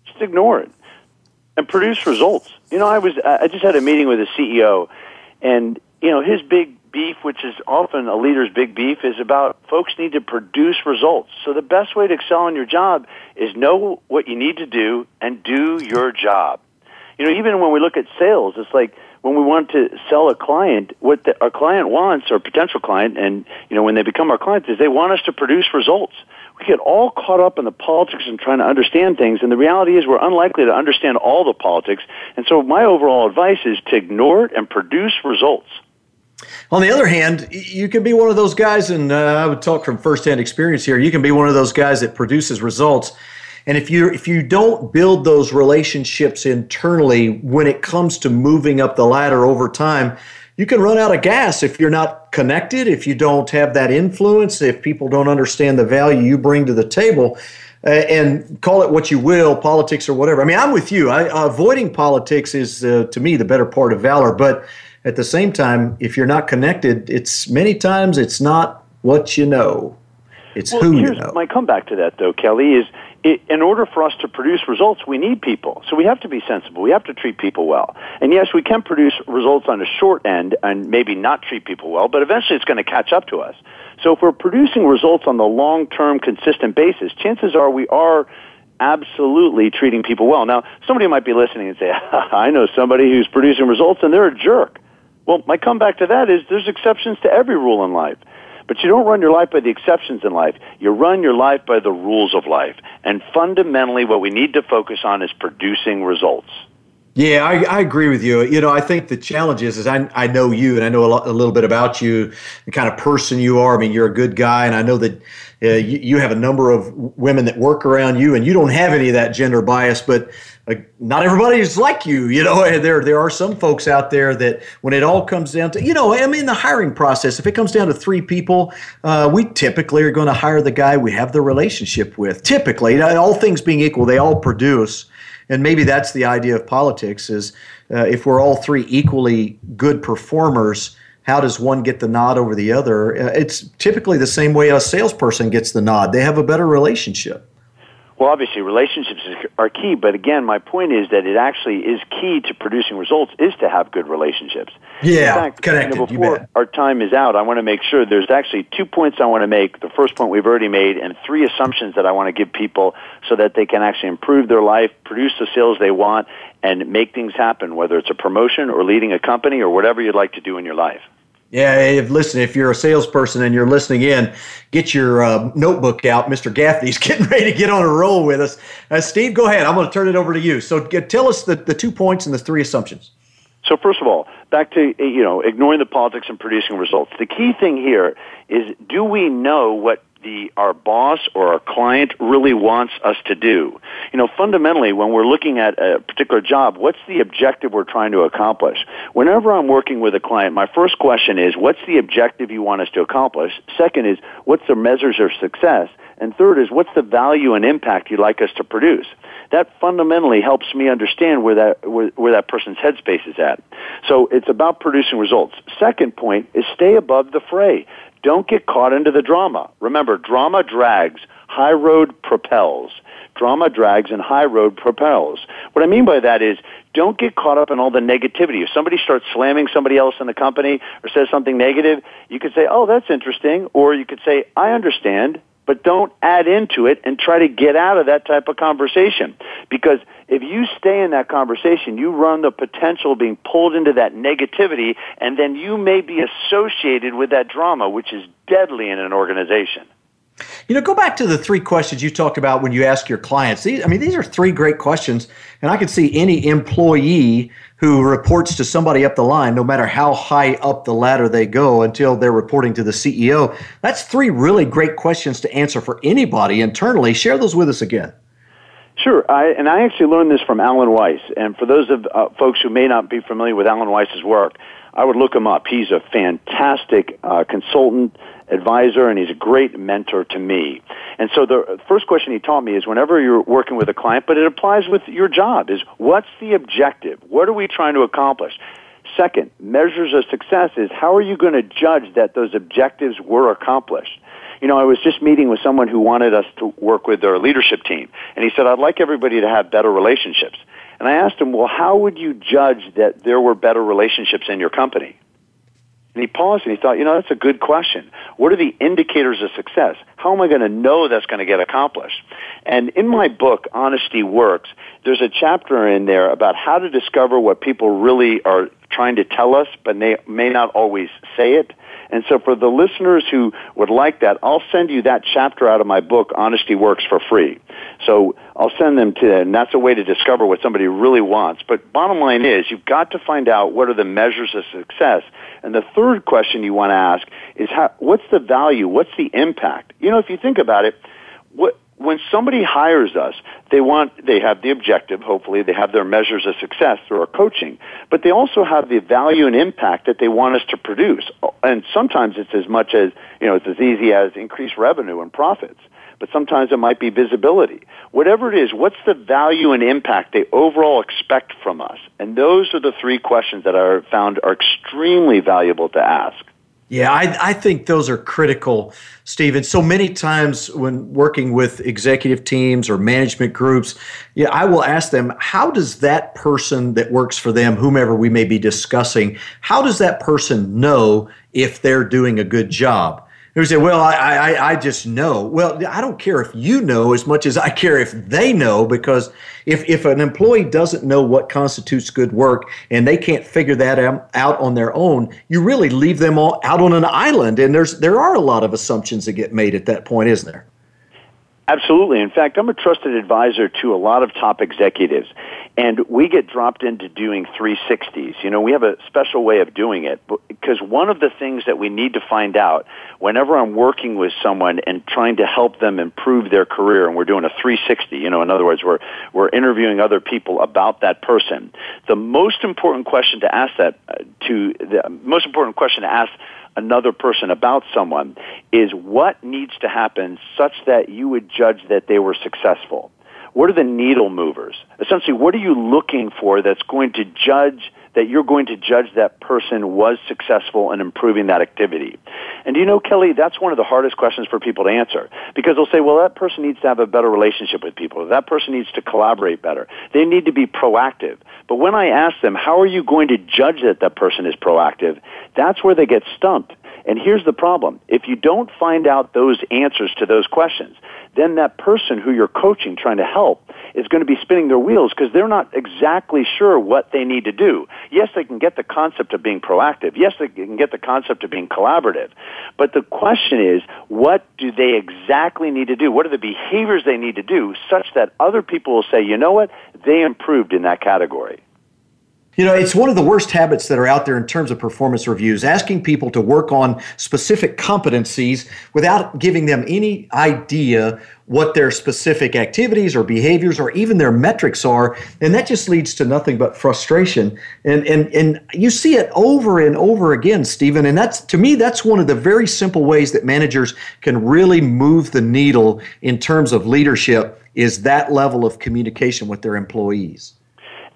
S8: Just ignore it and produce results. You know, I was I just had a meeting with a CEO, and you know his big beef, which is often a leader's big beef, is about folks need to produce results. So the best way to excel in your job is know what you need to do and do your job. You know, even when we look at sales, it's like when we want to sell a client, what the, our client wants, or potential client, and you know, when they become our clients, is they want us to produce results. We get all caught up in the politics and trying to understand things, and the reality is we're unlikely to understand all the politics. And so, my overall advice is to ignore it and produce results.
S2: On the other hand, you can be one of those guys, and uh, I would talk from firsthand experience here. You can be one of those guys that produces results, and if you if you don't build those relationships internally when it comes to moving up the ladder over time, you can run out of gas if you're not connected, if you don't have that influence, if people don't understand the value you bring to the table. Uh, and call it what you will, politics or whatever. I mean, I'm with you. I, avoiding politics is, uh, to me, the better part of valor. But at the same time, if you're not connected, it's many times it's not what you know. It's
S8: well,
S2: who
S8: you
S2: know.
S8: My comeback to that, though, Kelly, is it, in order for us to produce results, we need people. So we have to be sensible. We have to treat people well. And yes, we can produce results on a short end and maybe not treat people well, but eventually it's going to catch up to us. So if we're producing results on the long-term, consistent basis, chances are we are absolutely treating people well. Now, somebody might be listening and say, I know somebody who's producing results and they're a jerk. Well, my comeback to that is there's exceptions to every rule in life. But you don't run your life by the exceptions in life. You run your life by the rules of life. And fundamentally, what we need to focus on is producing results.
S2: Yeah, I, I, agree with you. You know, I think the challenge is, is I, I know you and I know a, lot, a little bit about you, the kind of person you are. I mean, you're a good guy, and I know that uh, you, you, have a number of women that work around you, and you don't have any of that gender bias. But uh, not everybody is like you. You know, there there are some folks out there that when it all comes down to, you know, I mean, the hiring process. If it comes down to three people, uh, we typically are going to hire the guy we have the relationship with. Typically, all things being equal, they all produce and maybe that's the idea of politics is uh, if we're all three equally good performers how does one get the nod over the other uh, it's typically the same way a salesperson gets the nod they have a better relationship
S8: well, obviously, relationships are key, but again, my point is that it actually is key to producing results is to have good relationships.
S2: Yeah, In fact, connected.
S8: You know, before our time is out, I want to make sure there's actually two points I want to make. The first point we've already made, and three assumptions that I want to give people so that they can actually improve their life, produce the sales they want, and make things happen, whether it's a promotion or leading a company or whatever you'd like to do in your life.
S2: Yeah, if, listen, if you're a salesperson and you're listening in, get your uh, notebook out. Mr. Gaffney's getting ready to get on a roll with us. Uh, Steve, go ahead. I'm going to turn it over to you. So get, tell us the, the two points and the three assumptions.
S8: So first of all, back to you know ignoring the politics and producing results. The key thing here is: do we know what the our boss or our client really wants us to do. You know, fundamentally, when we're looking at a particular job, what's the objective we're trying to accomplish? Whenever I'm working with a client, my first question is, what's the objective you want us to accomplish? Second is, what's the measures of success? And third is, what's the value and impact you'd like us to produce? That fundamentally helps me understand where that, where, where that person's headspace is at. So it's about producing results. Second point is stay above the fray. Don't get caught into the drama. Remember, drama drags, high road propels. Drama drags and high road propels. What I mean by that is don't get caught up in all the negativity. If somebody starts slamming somebody else in the company or says something negative, you could say, oh, that's interesting. Or you could say, I understand but don't add into it and try to get out of that type of conversation. Because if you stay in that conversation, you run the potential of being pulled into that negativity, and then you may be associated with that drama, which is deadly in an organization.
S2: You know, go back to the three questions you talked about when you ask your clients. These, I mean, these are three great questions, and I can see any employee who reports to somebody up the line, no matter how high up the ladder they go until they're reporting to the CEO. That's three really great questions to answer for anybody internally. Share those with us again.
S8: Sure, I, and I actually learned this from Alan Weiss. And for those of uh, folks who may not be familiar with Alan Weiss's work, I would look him up. He's a fantastic uh, consultant advisor and he's a great mentor to me. And so the first question he taught me is whenever you're working with a client, but it applies with your job, is what's the objective? What are we trying to accomplish? Second, measures of success is how are you going to judge that those objectives were accomplished? You know, I was just meeting with someone who wanted us to work with their leadership team, and he said, I'd like everybody to have better relationships. And I asked him, well, how would you judge that there were better relationships in your company? And he paused and he thought, you know, that's a good question. What are the indicators of success? How am I going to know that's going to get accomplished? And in my book, Honesty Works, there's a chapter in there about how to discover what people really are trying to tell us, but they may not always say it. And so for the listeners who would like that, I'll send you that chapter out of my book, Honesty Works, for free. So I'll send them to, and that's a way to discover what somebody really wants. But bottom line is, you've got to find out what are the measures of success. And the third question you want to ask is, how, what's the value? What's the impact? You know, if you think about it, what, when somebody hires us, they want, they have the objective, hopefully, they have their measures of success through our coaching, but they also have the value and impact that they want us to produce. And sometimes it's as much as, you know, it's as easy as increased revenue and profits. But sometimes it might be visibility. Whatever it is, what's the value and impact they overall expect from us? And those are the three questions that I found are extremely valuable to ask.
S2: Yeah, I, I think those are critical, Steven. So many times when working with executive teams or management groups, yeah, I will ask them, how does that person that works for them, whomever we may be discussing, how does that person know if they're doing a good job? Who say, "Well, I, I I just know." Well, I don't care if you know as much as I care if they know, because if if an employee doesn't know what constitutes good work and they can't figure that out on their own, you really leave them all out on an island. And there's there are a lot of assumptions that get made at that point, isn't there?
S8: Absolutely. In fact, I'm a trusted advisor to a lot of top executives, and we get dropped into doing 360s. You know, we have a special way of doing it because one of the things that we need to find out whenever I'm working with someone and trying to help them improve their career, and we're doing a 360, you know, in other words, we're, we're interviewing other people about that person. The most important question to ask that, uh, to, the most important question to ask another person about someone is what needs to happen such that you would judge that they were successful. What are the needle movers? Essentially, what are you looking for that's going to judge that you're going to judge that person was successful in improving that activity. And do you know, Kelly, that's one of the hardest questions for people to answer because they'll say, well, that person needs to have a better relationship with people. That person needs to collaborate better. They need to be proactive. But when I ask them, how are you going to judge that that person is proactive? That's where they get stumped. And here's the problem. If you don't find out those answers to those questions, then that person who you're coaching, trying to help, is going to be spinning their wheels because they're not exactly sure what they need to do. Yes, they can get the concept of being proactive. Yes, they can get the concept of being collaborative. But the question is, what do they exactly need to do? What are the behaviors they need to do such that other people will say, you know what, they improved in that category?
S2: You know, it's one of the worst habits that are out there in terms of performance reviews, asking people to work on specific competencies without giving them any idea what their specific activities or behaviors or even their metrics are. And that just leads to nothing but frustration. And, and, and you see it over and over again, Steven. And that's, to me, that's one of the very simple ways that managers can really move the needle in terms of leadership is that level of communication with their employees.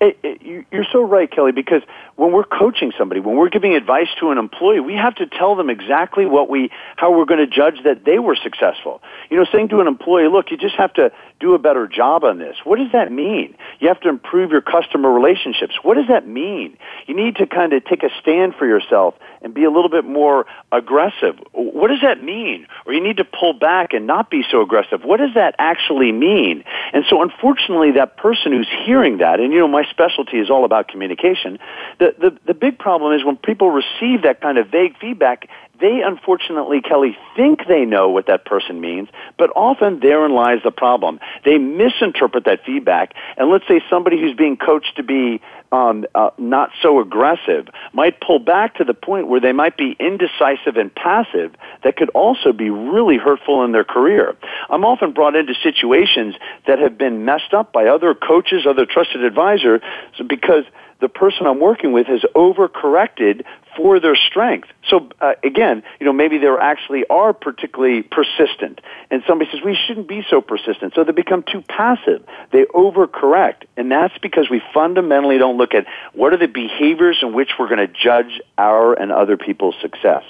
S8: It, it, you're so right, Kelly, because when we're coaching somebody, when we're giving advice to an employee, we have to tell them exactly what we, how we're going to judge that they were successful. You know, saying to an employee, look, you just have to do a better job on this. What does that mean? You have to improve your customer relationships. What does that mean? You need to kind of take a stand for yourself and be a little bit more aggressive. What does that mean? Or you need to pull back and not be so aggressive. What does that actually mean? And so unfortunately, that person who's hearing that, and you know, my specialty is all about communication, the, the, the big problem is when people receive that kind of vague feedback, they unfortunately, Kelly, think they know what that person means, but often therein lies the problem. They misinterpret that feedback, and let's say somebody who's being coached to be um, uh, not so aggressive might pull back to the point where they might be indecisive and passive that could also be really hurtful in their career. I'm often brought into situations that have been messed up by other coaches, other trusted advisors, because the person I'm working with has overcorrected for their strength. So uh, again, you know, maybe they actually are particularly persistent, and somebody says we shouldn't be so persistent. So they become too passive. They overcorrect, and that's because we fundamentally don't look at what are the behaviors in which we're going to judge our and other people's success.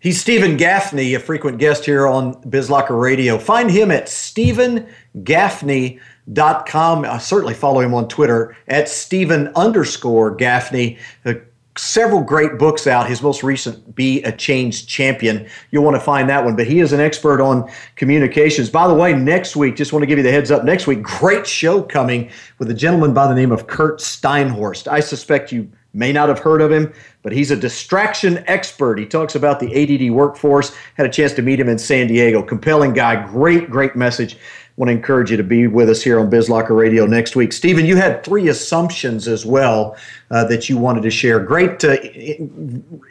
S2: He's Steven Gaffney, a frequent guest here on BizLocker Radio. Find him at Steven Gaffney dot com. Uh, certainly follow him on Twitter at Steven underscore Gaffney. Uh, several great books out. His most recent, Be a Change Champion. You'll want to find that one. But he is an expert on communications. By the way, next week, just want to give you the heads up. Next week, great show coming with a gentleman by the name of Curt Steinhorst. I suspect you may not have heard of him, but he's a distraction expert. He talks about the ADD workforce. Had a chance to meet him in San Diego. Compelling guy. Great, great message want to encourage you to be with us here on BizLocker Radio next week. Steven, you had three assumptions as well uh, that you wanted to share. Great, uh,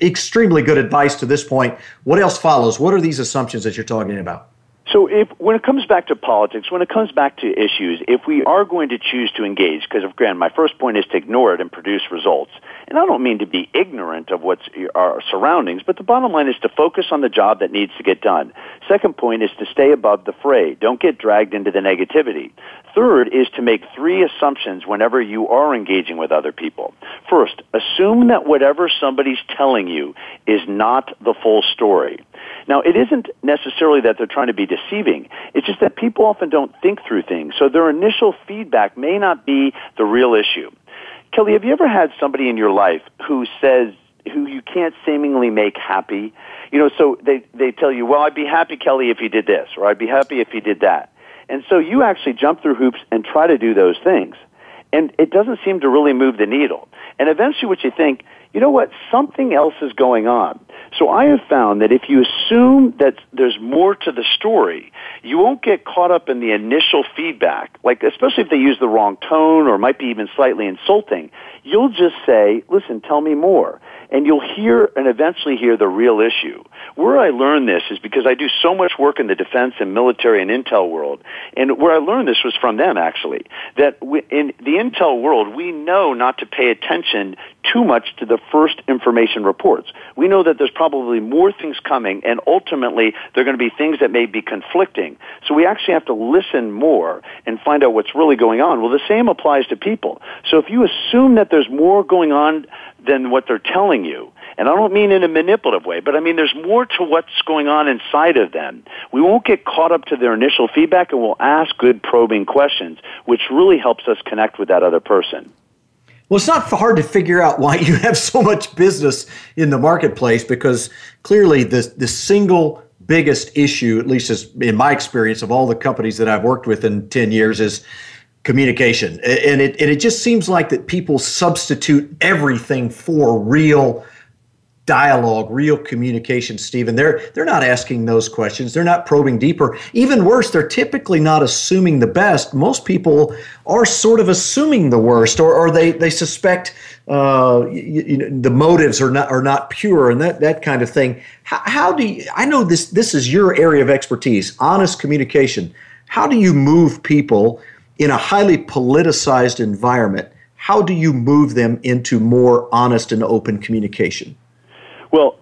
S2: extremely good advice to this point. What else follows? What are these assumptions that you're talking about?
S8: So if when it comes back to politics, when it comes back to issues, if we are going to choose to engage, because again, my first point is to ignore it and produce results. And I don't mean to be ignorant of what's our surroundings, but the bottom line is to focus on the job that needs to get done. Second point is to stay above the fray. Don't get dragged into the negativity. Third is to make three assumptions whenever you are engaging with other people. First, assume that whatever somebody's telling you is not the full story. Now, it isn't necessarily that they're trying to be deceiving. It's just that people often don't think through things. So their initial feedback may not be the real issue. Kelly, have you ever had somebody in your life who says, who you can't seemingly make happy. You know, so they they tell you, "Well, I'd be happy Kelly if you did this," or "I'd be happy if you did that." And so you actually jump through hoops and try to do those things. And it doesn't seem to really move the needle. And eventually what you think, you know what, something else is going on. So I have found that if you assume that there's more to the story, you won't get caught up in the initial feedback, like especially if they use the wrong tone or might be even slightly insulting. You'll just say, listen, tell me more and you'll hear and eventually hear the real issue. Where I learned this is because I do so much work in the defense and military and intel world, and where I learned this was from them actually. That in the intel world, we know not to pay attention too much to the first information reports. We know that there's probably more things coming, and ultimately there are going to be things that may be conflicting. So we actually have to listen more and find out what's really going on. Well, the same applies to people. So if you assume that there's more going on than what they're telling you. And I don't mean in a manipulative way, but I mean there's more to what's going on inside of them. We won't get caught up to their initial feedback and we'll ask good probing questions, which really helps us connect with that other person.
S2: Well, it's not hard to figure out why you have so much business in the marketplace because clearly the, the single biggest issue, at least as in my experience of all the companies that I've worked with in 10 years, is communication. And it, and it just seems like that people substitute everything for real dialogue real communication steven. They're they're not asking those questions. They're not probing deeper. Even worse they're typically not assuming the best. Most people are sort of assuming the worst or, or they they suspect uh, you, you know, the motives are not are not pure and that that kind of thing. How, how do you i know this this is your area of expertise honest communication. How do you move people in a highly politicized environment, how do you move them into more honest and open communication?
S8: Well,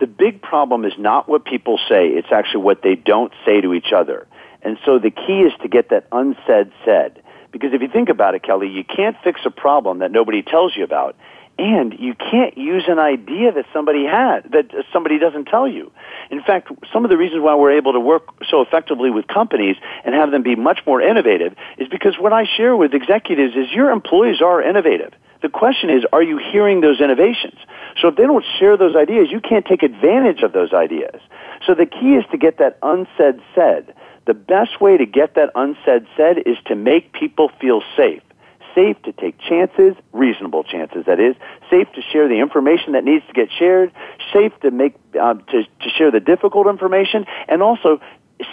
S8: the big problem is not what people say, it's actually what they don't say to each other. And so the key is to get that unsaid said. Because if you think about it, Kelly, you can't fix a problem that nobody tells you about and you can't use an idea that somebody had that somebody doesn't tell you. In fact, some of the reasons why we're able to work so effectively with companies and have them be much more innovative is because what I share with executives is your employees are innovative. The question is, are you hearing those innovations? So if they don't share those ideas, you can't take advantage of those ideas. So the key is to get that unsaid said. The best way to get that unsaid said is to make people feel safe safe to take chances, reasonable chances that is, safe to share the information that needs to get shared, safe to make uh, to, to share the difficult information, and also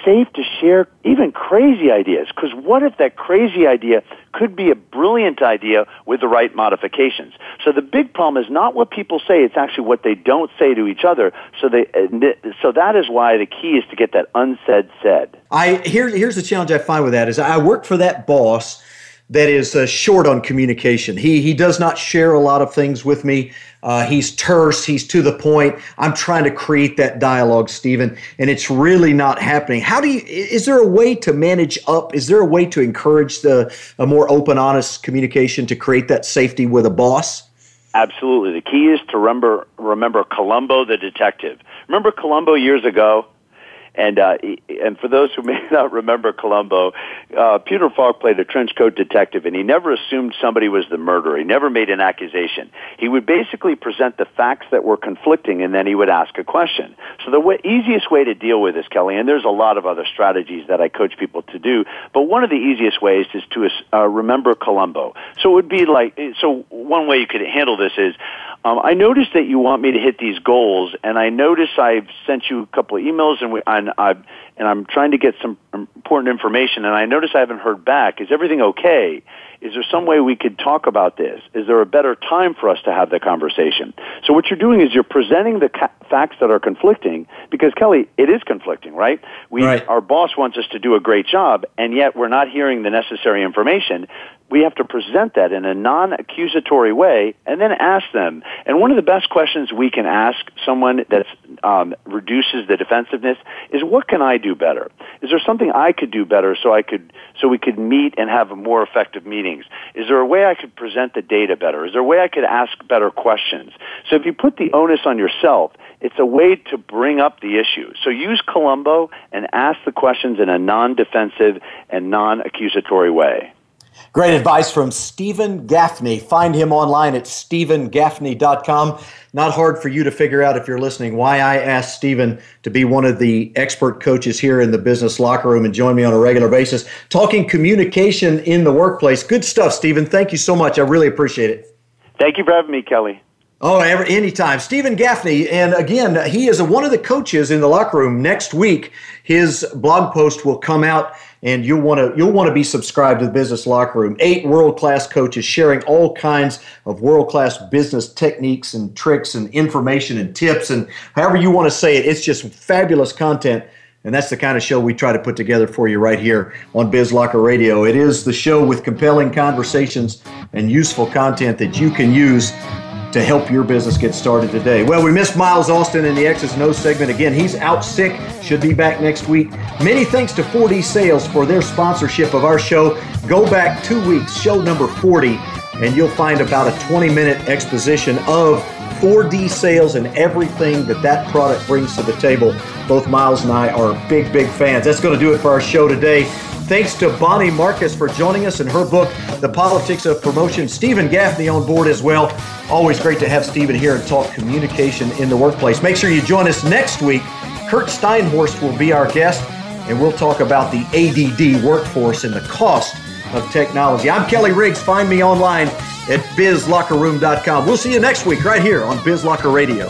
S8: safe to share even crazy ideas. Because what if that crazy idea could be a brilliant idea with the right modifications? So the big problem is not what people say; it's actually what they don't say to each other. So they, uh, so that is why the key is to get that unsaid said.
S2: I here here's the challenge I find with that is I work for that boss that is uh, short on communication. He he does not share a lot of things with me. Uh, he's terse. He's to the point. I'm trying to create that dialogue, Steven, and it's really not happening. How do you? Is there a way to manage up? Is there a way to encourage the a more open, honest communication to create that safety with a boss?
S8: Absolutely. The key is to remember remember Columbo the detective. Remember Columbo years ago? And uh, and for those who may not remember Columbo, uh, Peter Falk played a trench coat detective, and he never assumed somebody was the murderer. He never made an accusation. He would basically present the facts that were conflicting, and then he would ask a question. So the way, easiest way to deal with this, Kelly, and there's a lot of other strategies that I coach people to do, but one of the easiest ways is to uh, remember Columbo. So it would be like, so one way you could handle this is, um, I noticed that you want me to hit these goals, and I notice I've sent you a couple of emails, and, we, and I and I'm trying to get some important information, and I notice I haven't heard back. Is everything okay? Is there some way we could talk about this? Is there a better time for us to have the conversation? So what you're doing is you're presenting the ca- facts that are conflicting, because Kelly, it is conflicting, right? We, right. our boss wants us to do a great job, and yet we're not hearing the necessary information we have to present that in a non-accusatory way and then ask them. And one of the best questions we can ask someone that um, reduces the defensiveness is, "What can I do better? Is there something I could do better so I could so we could meet and have a more effective meetings? Is there a way I could present the data better? Is there a way I could ask better questions?" So if you put the onus on yourself, it's a way to bring up the issue. So use Columbo and ask the questions in a non-defensive and non-accusatory way.
S2: Great advice from Steven Gaffney. Find him online at stevengaffney.com. Not hard for you to figure out if you're listening why I asked Steven to be one of the expert coaches here in the business locker room and join me on a regular basis, talking communication in the workplace. Good stuff, Steven. Thank you so much. I really appreciate it.
S8: Thank you for having me, Kelly.
S2: Oh, every, anytime. Steven Gaffney, and again, he is a, one of the coaches in the locker room. Next week, his blog post will come out and you'll want to you'll want to be subscribed to the business locker room eight world-class coaches sharing all kinds of world-class business techniques and tricks and information and tips and however you want to say it it's just fabulous content and that's the kind of show we try to put together for you right here on Biz Locker Radio. It is the show with compelling conversations and useful content that you can use to help your business get started today. Well, we missed Miles Austin in the X's and segment again. He's out sick, should be back next week. Many thanks to 4D Sales for their sponsorship of our show. Go back two weeks, show number 40, and you'll find about a 20 minute exposition of 4D sales and everything that that product brings to the table. Both Miles and I are big, big fans. That's going to do it for our show today. Thanks to Bonnie Marcus for joining us in her book, The Politics of Promotion. Steven Gaffney on board as well. Always great to have Steven here and talk communication in the workplace. Make sure you join us next week. Curt Steinhorst will be our guest, and we'll talk about the ADD workforce and the cost of technology. I'm Kelly Riggs. Find me online at bizlockerroom.com. We'll see you next week right here on Biz Locker Radio.